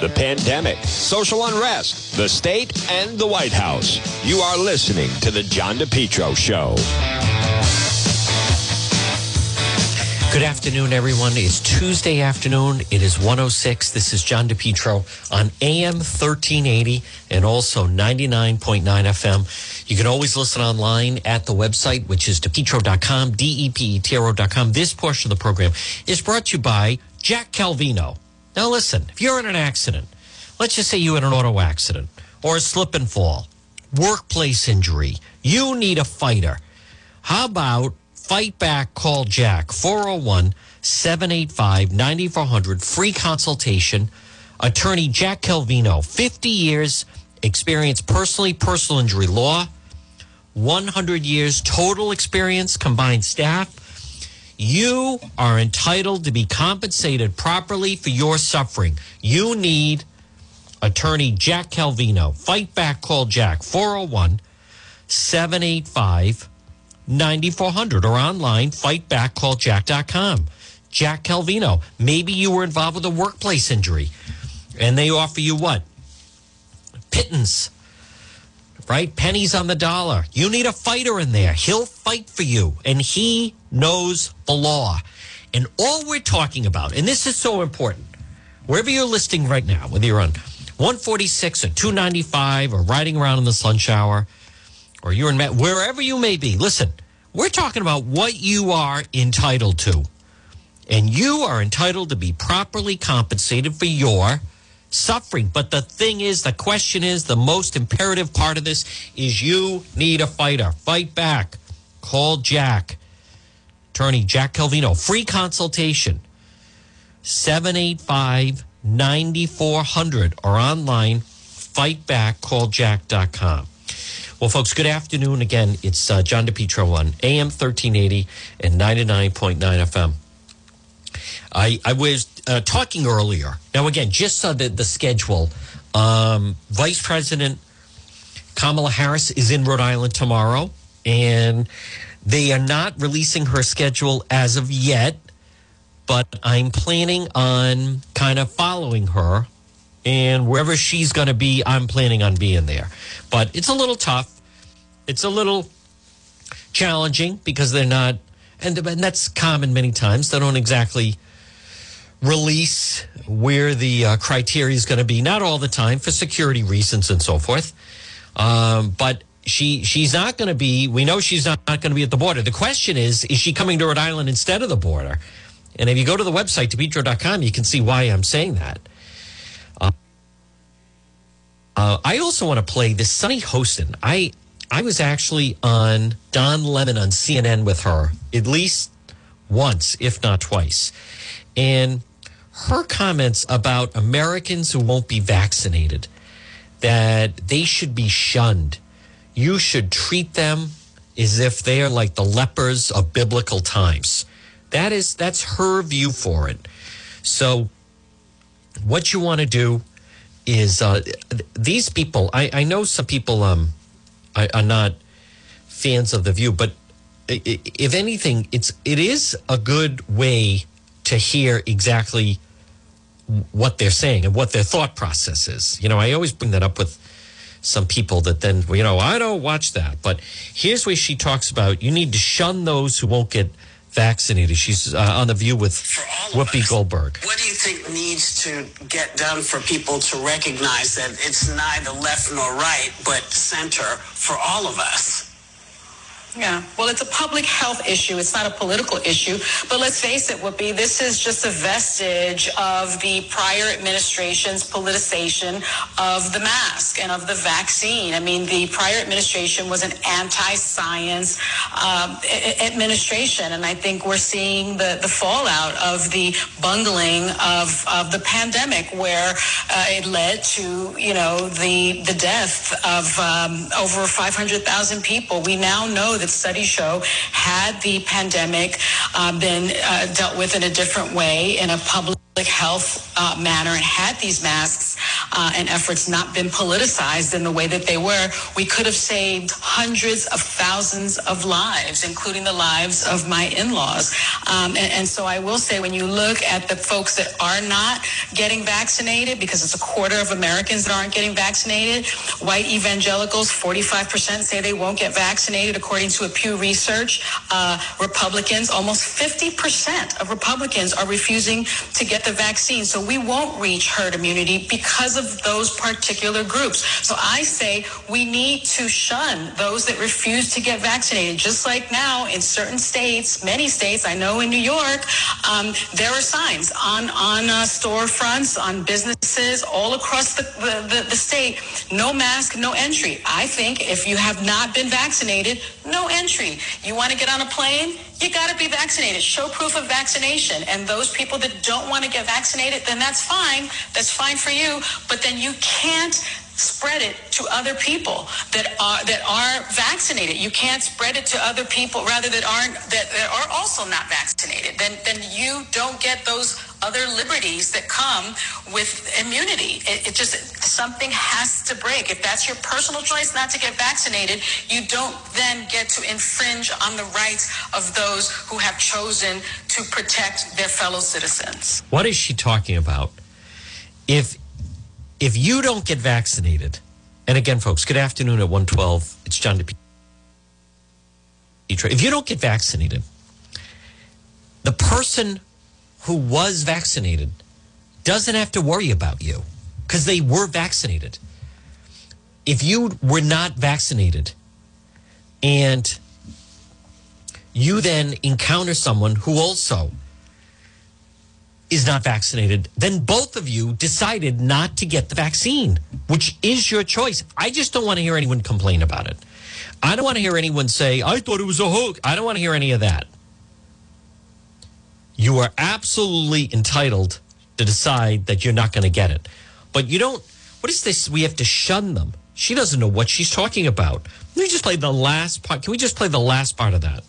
the pandemic, social unrest, the state, and the White House. You are listening to The John DePetro Show. Good afternoon, everyone. It's Tuesday afternoon. It is 106. This is John DePetro on AM 1380 and also 99.9 FM. You can always listen online at the website, which is depetro.com, D-E-P-E-T-R-O.com. This portion of the program is brought to you by Jack Calvino. Now, listen, if you're in an accident, let's just say you had an auto accident or a slip and fall, workplace injury, you need a fighter. How about Fight Back? Call Jack 401 785 9400, free consultation. Attorney Jack Calvino, 50 years experience personally, personal injury law, 100 years total experience, combined staff. You are entitled to be compensated properly for your suffering. You need attorney Jack Calvino. Fight back, call Jack 401 785 9400 or online fightbackcalljack.com. Jack Calvino. Maybe you were involved with a workplace injury and they offer you what? Pittance, right? Pennies on the dollar. You need a fighter in there. He'll fight for you and he knows the law. And all we're talking about, and this is so important, wherever you're listing right now, whether you're on 146 or 295 or riding around in the sun shower or you're in wherever you may be, listen, we're talking about what you are entitled to. And you are entitled to be properly compensated for your suffering. But the thing is, the question is, the most imperative part of this is you need a fighter. Fight back. Call Jack attorney Jack Calvino. Free consultation 785 9400 or online fightbackcalljack.com. Well, folks, good afternoon again. It's uh, John DePetro on AM 1380 and 99.9 FM. I, I was uh, talking earlier. Now, again, just so the, the schedule, um, Vice President Kamala Harris is in Rhode Island tomorrow, and they are not releasing her schedule as of yet, but I'm planning on kind of following her. And wherever she's going to be, I'm planning on being there. But it's a little tough. It's a little challenging because they're not, and, and that's common many times. They don't exactly release where the uh, criteria is going to be. Not all the time for security reasons and so forth. Um, but she she's not going to be. We know she's not, not going to be at the border. The question is, is she coming to Rhode Island instead of the border? And if you go to the website depetro.com, you can see why I'm saying that. Uh, uh, I also want to play this Sunny Hostin. I I was actually on Don Lemon on CNN with her at least once, if not twice, and her comments about Americans who won't be vaccinated, that they should be shunned you should treat them as if they are like the lepers of biblical times. That is that's her view for it. So what you want to do is uh, these people. I, I know some people um, are, are not fans of the view, but if anything, it's it is a good way to hear exactly what they're saying and what their thought process is. You know, I always bring that up with some people that then, you know, I don't watch that. But here's where she talks about you need to shun those who won't get vaccinated. She's uh, on the view with Whoopi Goldberg. What do you think needs to get done for people to recognize that it's neither left nor right, but center for all of us? Yeah, well, it's a public health issue. It's not a political issue. But let's face it, Whoopi, this is just a vestige of the prior administration's politicization of the mask and of the vaccine. I mean, the prior administration was an anti-science um, administration, and I think we're seeing the, the fallout of the bungling of, of the pandemic, where uh, it led to, you know, the the death of um, over 500,000 people. We now know that studies show had the pandemic uh, been uh, dealt with in a different way in a public health uh, manner and had these masks uh, and efforts not been politicized in the way that they were, we could have saved hundreds of thousands of lives, including the lives of my in-laws. Um, and, and so I will say, when you look at the folks that are not getting vaccinated, because it's a quarter of Americans that aren't getting vaccinated, white evangelicals, 45% say they won't get vaccinated, according to a Pew Research. Uh, Republicans, almost 50% of Republicans are refusing to get the vaccine. So we won't reach herd immunity because of those particular groups. So I say we need to shun those that refuse to get vaccinated. Just like now in certain states, many states, I know in New York, um, there are signs on, on uh, storefronts, on businesses all across the, the, the, the state, no mask, no entry. I think if you have not been vaccinated, no entry. You want to get on a plane? You got to be vaccinated. Show proof of vaccination. And those people that don't want to get vaccinated, then that's fine. That's fine for you. But then you can't spread it to other people that are that are vaccinated. You can't spread it to other people rather that aren't that, that are also not vaccinated. Then then you don't get those other liberties that come with immunity. It, it, just something has to break. If that's your personal choice not to get vaccinated, you don't then get to infringe on the rights of those who have chosen to protect their fellow citizens. What is she talking about? If if you don't get vaccinated, and again, folks, good afternoon at 112. It's John DePetro. If you don't get vaccinated, the person who was vaccinated doesn't have to worry about you because they were vaccinated. If you were not vaccinated and you then encounter someone who also is not vaccinated, then both of you decided not to get the vaccine, which is your choice. I just don't want to hear anyone complain about it. I don't want to hear anyone say, I thought it was a hoax. I don't want to hear any of that. You are absolutely entitled to decide that you're not going to get it. But you don't, what is this? We have to shun them. She doesn't know what she's talking about. Let me just play the last part. Can we just play the last part of that?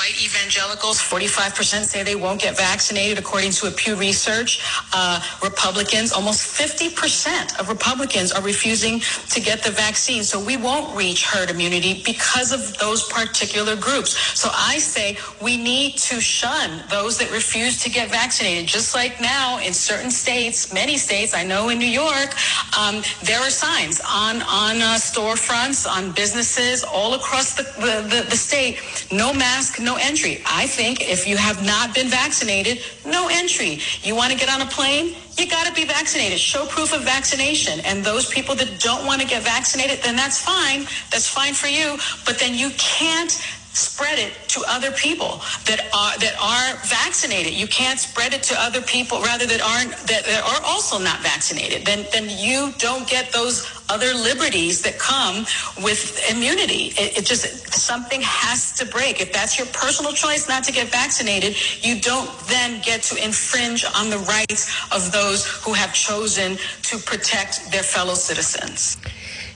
White evangelicals, 45% say they won't get vaccinated, according to a Pew Research. Uh, Republicans, almost 50% of Republicans are refusing to get the vaccine. So we won't reach herd immunity because of those particular groups. So I say we need to shun those that refuse to get vaccinated. Just like now in certain states, many states, I know in New York, um, there are signs on, on uh, storefronts, on businesses all across the, the, the, the state, no mask, no entry. I think if you have not been vaccinated, no entry. You want to get on a plane? You got to be vaccinated. Show proof of vaccination. And those people that don't want to get vaccinated, then that's fine. That's fine for you. But then you can't spread it to other people that are that are vaccinated. You can't spread it to other people rather that aren't that, that are also not vaccinated. Then then you don't get those other liberties that come with immunity. It, it, just something has to break. If that's your personal choice not to get vaccinated, you don't then get to infringe on the rights of those who have chosen to protect their fellow citizens.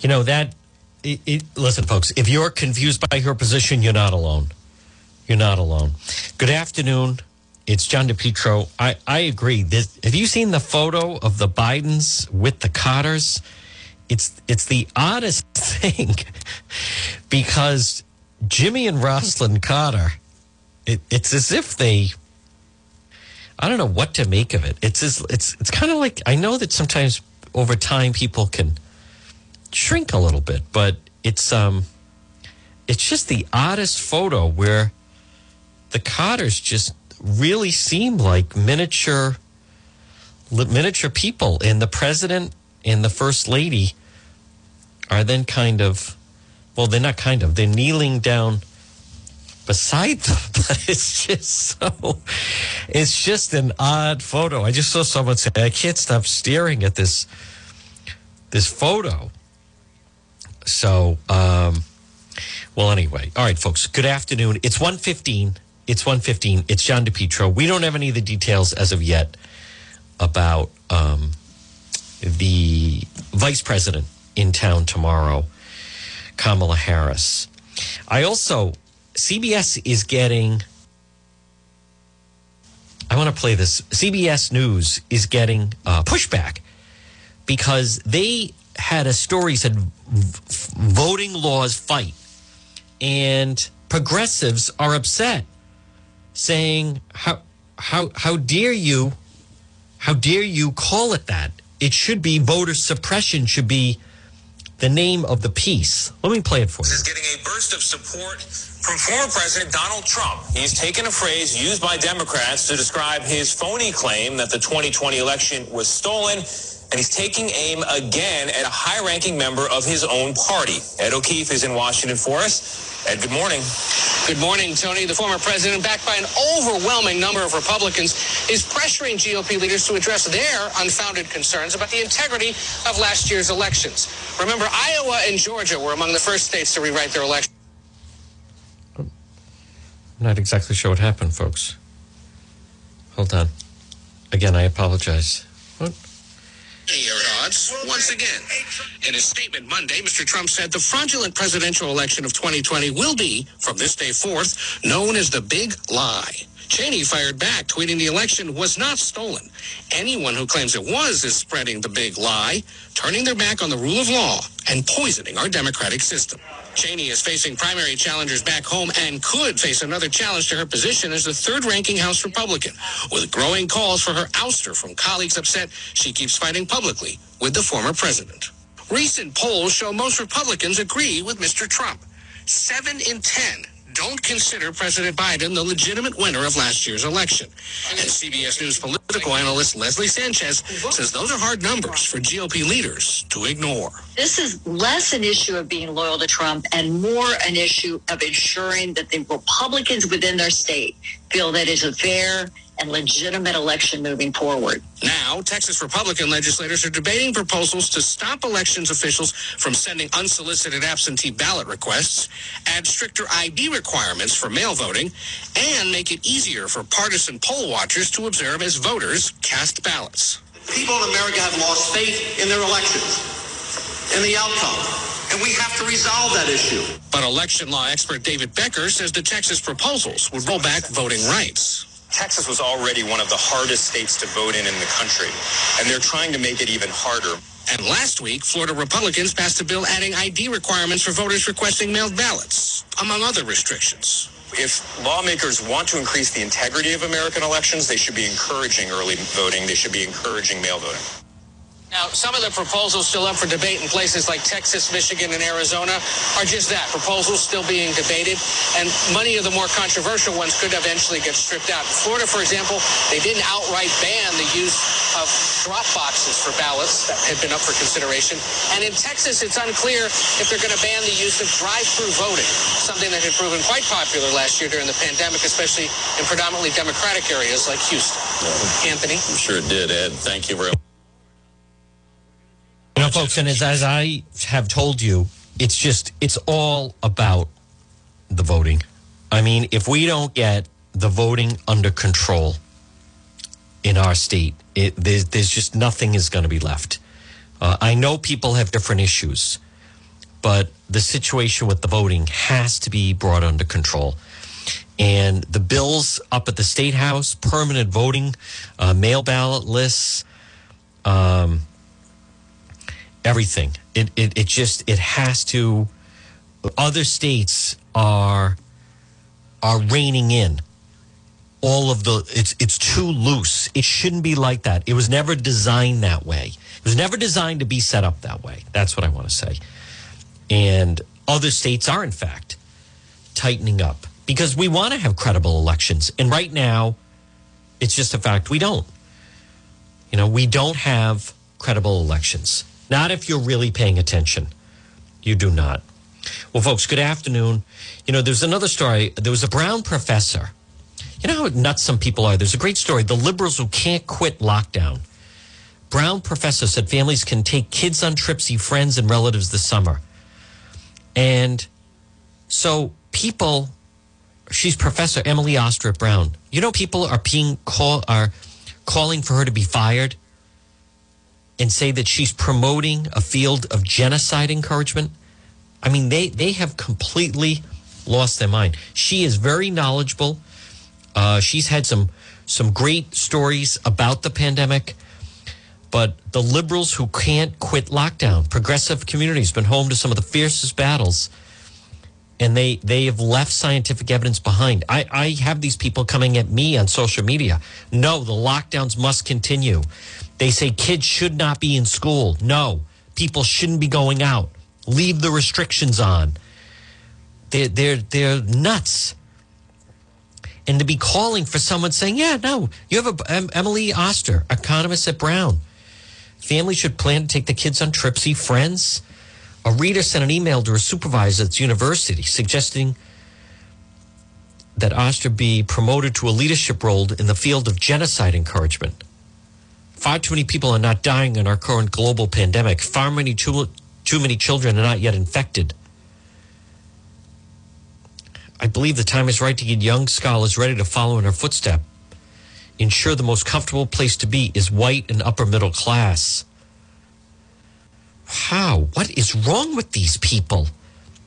You know that it, it, listen, folks, if you're confused by her position, you're not alone. You're not alone. Good afternoon. It's John DePetro. I, I agree. This, have you seen the photo of the Bidens with the Carters? It's it's the oddest thing because Jimmy and Rosalynn Carter, it, it's as if they I don't know what to make of it. It's it's it's kind of like I know that sometimes over time people can shrink a little bit, but it's um it's just the oddest photo where the Carters just really seem like miniature miniature people and the president and the first lady are then kind of well they're not kind of they're kneeling down beside them but it's just so it's just an odd photo. I just saw someone say i can't stop staring at this this photo so, um, well, anyway, all right, folks. Good afternoon. It's one fifteen. It's one fifteen. It's John DePetro. We don't have any of the details as of yet about um, the vice president in town tomorrow, Kamala Harris. I also CBS is getting I want to play this. CBS News is getting uh, pushback because they had a story said voting laws fight, and progressives are upset, saying how how how dare you, how dare you call it that? It should be voter suppression. Should be the name of the piece. Let me play it for you. This is getting a burst of support from former President Donald Trump. He's taken a phrase used by Democrats to describe his phony claim that the 2020 election was stolen, and he's taking aim again at a high ranking member of his own party. Ed O'Keefe is in Washington for us. Ed, good morning. Good morning, Tony. The former president, backed by an overwhelming number of Republicans, is pressuring GOP leaders to address their unfounded concerns about the integrity of last year's elections. Remember, Iowa and Georgia were among the first states to rewrite their elections. I'm not exactly sure what happened, folks. Hold on. Again, I apologize. Odds once again. In a statement Monday, Mr. Trump said the fraudulent presidential election of 2020 will be, from this day forth, known as the Big Lie. Cheney fired back, tweeting the election was not stolen. Anyone who claims it was is spreading the big lie, turning their back on the rule of law, and poisoning our democratic system. Cheney is facing primary challengers back home and could face another challenge to her position as the third ranking House Republican, with growing calls for her ouster from colleagues upset she keeps fighting publicly with the former president. Recent polls show most Republicans agree with Mr. Trump. Seven in ten don't consider President Biden the legitimate winner of last year's election. And CBS News political analyst Leslie Sanchez says those are hard numbers for GOP leaders to ignore. This is less an issue of being loyal to Trump and more an issue of ensuring that the Republicans within their state feel that it's a fair and legitimate election moving forward. Now, Texas Republican legislators are debating proposals to stop elections officials from sending unsolicited absentee ballot requests, add stricter ID requirements for mail voting, and make it easier for partisan poll watchers to observe as voters cast ballots. People in America have lost faith in their elections and the outcome. And we have to resolve that issue. But election law expert David Becker says the Texas proposals would roll back voting rights. Texas was already one of the hardest states to vote in in the country, and they're trying to make it even harder. And last week, Florida Republicans passed a bill adding ID requirements for voters requesting mailed ballots, among other restrictions. If lawmakers want to increase the integrity of American elections, they should be encouraging early voting. They should be encouraging mail voting. Now, some of the proposals still up for debate in places like Texas, Michigan, and Arizona are just that proposals still being debated. And many of the more controversial ones could eventually get stripped out. In Florida, for example, they didn't outright ban the use of drop boxes for ballots that had been up for consideration. And in Texas, it's unclear if they're going to ban the use of drive through voting, something that had proven quite popular last year during the pandemic, especially in predominantly Democratic areas like Houston. Anthony? I'm sure it did, Ed. Thank you very much. Folks, and as, as I have told you, it's just, it's all about the voting. I mean, if we don't get the voting under control in our state, it, there's, there's just nothing is going to be left. Uh, I know people have different issues, but the situation with the voting has to be brought under control. And the bills up at the state house, permanent voting, uh, mail ballot lists, um, everything. It, it it just it has to. Other states are are reining in all of the. It's it's too loose. It shouldn't be like that. It was never designed that way. It was never designed to be set up that way. That's what I want to say. And other states are in fact tightening up because we want to have credible elections. And right now, it's just a fact we don't. You know, we don't have credible elections. Not if you're really paying attention. You do not. Well, folks, good afternoon. You know, there's another story. There was a Brown professor. You know how nuts some people are? There's a great story. The liberals who can't quit lockdown. Brown professor said families can take kids on trips, see friends and relatives this summer. And so people, she's Professor Emily Oster at Brown. You know, people are being call are calling for her to be fired and say that she's promoting a field of genocide encouragement. I mean, they they have completely lost their mind. She is very knowledgeable. Uh, she's had some some great stories about the pandemic. But the liberals who can't quit lockdown, progressive communities, been home to some of the fiercest battles, and they they have left scientific evidence behind. I, I have these people coming at me on social media. No, the lockdowns must continue. They say kids should not be in school. No, people shouldn't be going out. Leave the restrictions on. They're they're they're nuts and to be calling for someone saying, "Yeah, no, you have a um, Emily Oster, economist at Brown. Family should plan to take the kids on trips, see friends." A reader sent an email to her supervisor at the university suggesting that Oster be promoted to a leadership role in the field of genocide encouragement. Far too many people are not dying in our current global pandemic. Far many too, too many children are not yet infected. I believe the time is right to get young scholars ready to follow in her footstep. Ensure the most comfortable place to be is white and upper middle class. How? What is wrong with these people?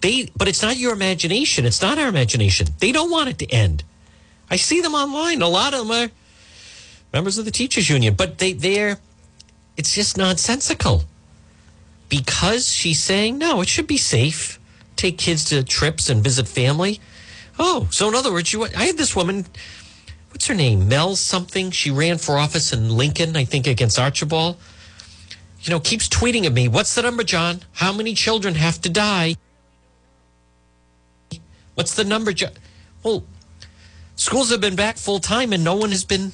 They, but it's not your imagination. It's not our imagination. They don't want it to end. I see them online. A lot of them are members of the teachers union, but they, they're, it's just nonsensical. Because she's saying, no, it should be safe. Take kids to trips and visit family. Oh, so in other words, you, I had this woman, what's her name? Mel something. She ran for office in Lincoln, I think, against Archibald. You know, keeps tweeting at me, what's the number, John? How many children have to die? What's the number, John? Well, schools have been back full time and no one has been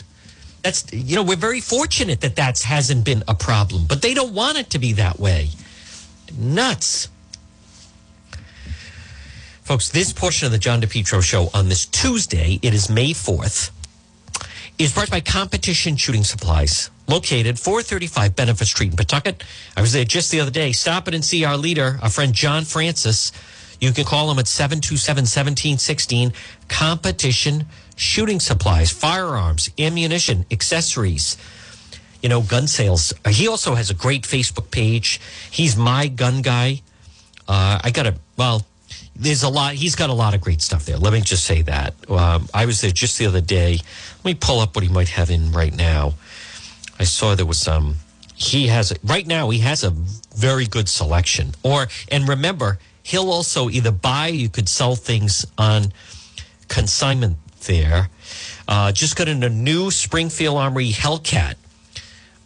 that's you know we're very fortunate that that hasn't been a problem but they don't want it to be that way nuts folks this portion of the john depetro show on this tuesday it is may 4th is brought by competition shooting supplies located 435 benefit street in pawtucket i was there just the other day stop it and see our leader our friend john francis you can call him at 727-1716 competition shooting supplies, firearms, ammunition, accessories, you know, gun sales. He also has a great Facebook page. He's my gun guy. Uh, I got a, well, there's a lot, he's got a lot of great stuff there. Let me just say that. Um, I was there just the other day. Let me pull up what he might have in right now. I saw there was some, he has, right now, he has a very good selection. Or, and remember, he'll also either buy, you could sell things on consignment there. Uh, just got in a new Springfield Armory Hellcat.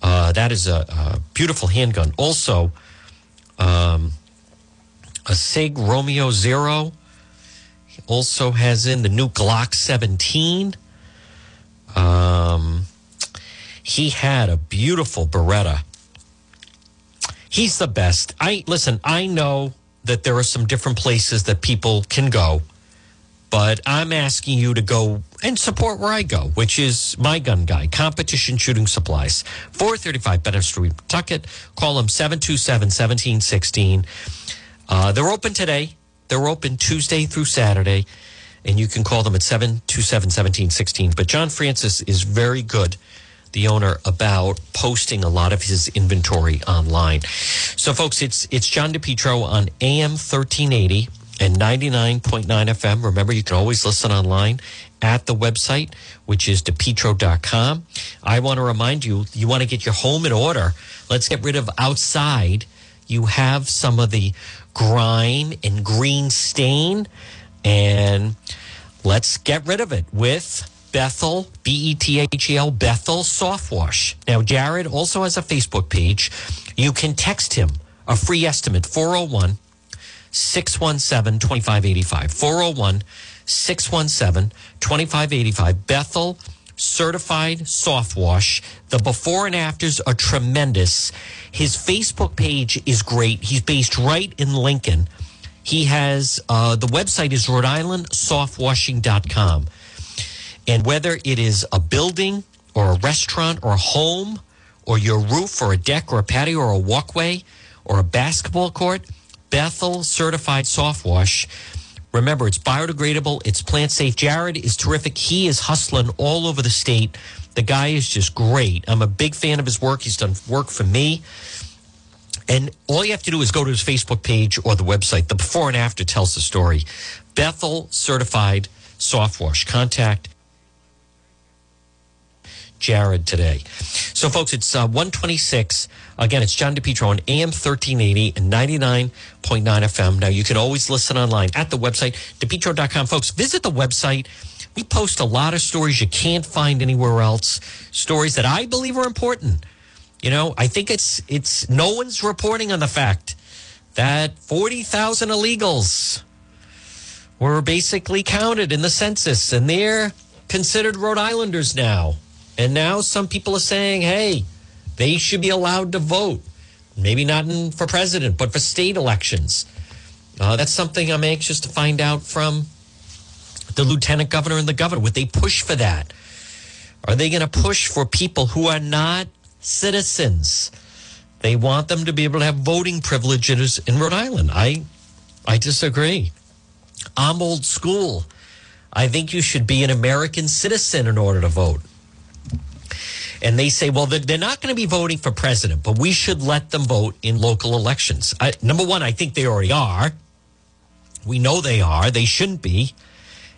Uh, that is a, a, beautiful handgun. Also, um, a Sig Romeo Zero. He also has in the new Glock 17. Um, he had a beautiful Beretta. He's the best. I listen. I know that there are some different places that people can go but I'm asking you to go and support where I go, which is my gun guy, Competition Shooting Supplies, 435 Benefit Street, Tucket. Call them 727 1716. Uh, they're open today. They're open Tuesday through Saturday, and you can call them at 727 1716. But John Francis is very good, the owner, about posting a lot of his inventory online. So, folks, it's, it's John DePetro on AM 1380 and 99.9 FM. Remember, you can always listen online at the website, which is depetro.com. I want to remind you, you want to get your home in order. Let's get rid of outside. You have some of the grime and green stain, and let's get rid of it with Bethel, B E T H E L, Bethel Soft Wash. Now, Jared also has a Facebook page. You can text him a free estimate, 401 617 2585. 401 617 2585. Bethel certified soft wash. The before and afters are tremendous. His Facebook page is great. He's based right in Lincoln. He has uh, the website is Rhode Island softwashing.com. And whether it is a building or a restaurant or a home or your roof or a deck or a patio or a walkway or a basketball court, Bethel certified soft wash. Remember, it's biodegradable, it's plant safe. Jared is terrific. He is hustling all over the state. The guy is just great. I'm a big fan of his work. He's done work for me. And all you have to do is go to his Facebook page or the website. The before and after tells the story. Bethel certified soft wash. Contact Jared today. So, folks, it's uh, 126. Again, it's John DePetro on AM 1380 and 99.9 FM. Now, you can always listen online at the website, depetro.com. Folks, visit the website. We post a lot of stories you can't find anywhere else, stories that I believe are important. You know, I think it's it's no one's reporting on the fact that 40,000 illegals were basically counted in the census and they're considered Rhode Islanders now. And now some people are saying, hey, they should be allowed to vote. Maybe not in, for president, but for state elections. Uh, that's something I'm anxious to find out from the lieutenant governor and the governor. Would they push for that? Are they going to push for people who are not citizens? They want them to be able to have voting privileges in Rhode Island. I, I disagree. I'm old school. I think you should be an American citizen in order to vote. And they say, well, they're not going to be voting for president, but we should let them vote in local elections. I, number one, I think they already are. We know they are. They shouldn't be.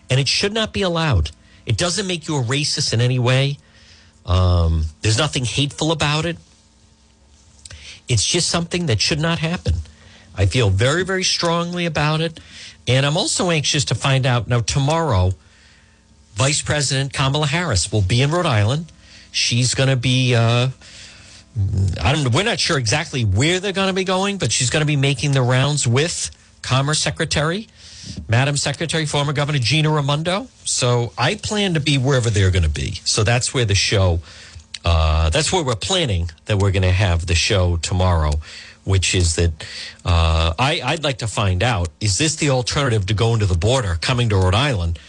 And it should not be allowed. It doesn't make you a racist in any way. Um, there's nothing hateful about it. It's just something that should not happen. I feel very, very strongly about it. And I'm also anxious to find out now, tomorrow, Vice President Kamala Harris will be in Rhode Island. She's going to be, uh, I don't we're not sure exactly where they're going to be going, but she's going to be making the rounds with Commerce Secretary, Madam Secretary, former Governor Gina Raimondo. So I plan to be wherever they're going to be. So that's where the show, uh, that's where we're planning that we're going to have the show tomorrow which is that uh, I, I'd like to find out is this the alternative to going to the border, coming to Rhode Island?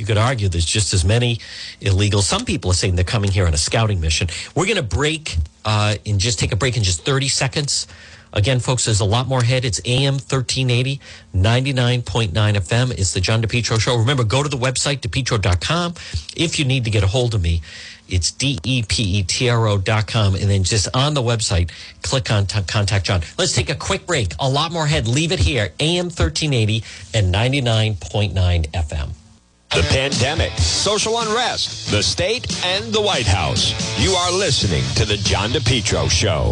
You could argue there's just as many illegal. Some people are saying they're coming here on a scouting mission. We're going to break uh, and just take a break in just 30 seconds. Again, folks, there's a lot more ahead. It's AM 1380, 99.9 FM. It's the John DePetro Show. Remember, go to the website, depetro.com, if you need to get a hold of me. It's D-E-P-E-T-R-O dot com. And then just on the website, click on t- contact John. Let's take a quick break. A lot more ahead. Leave it here. AM 1380 and 99.9 FM. The pandemic, social unrest, the state, and the White House. You are listening to The John DePetro Show.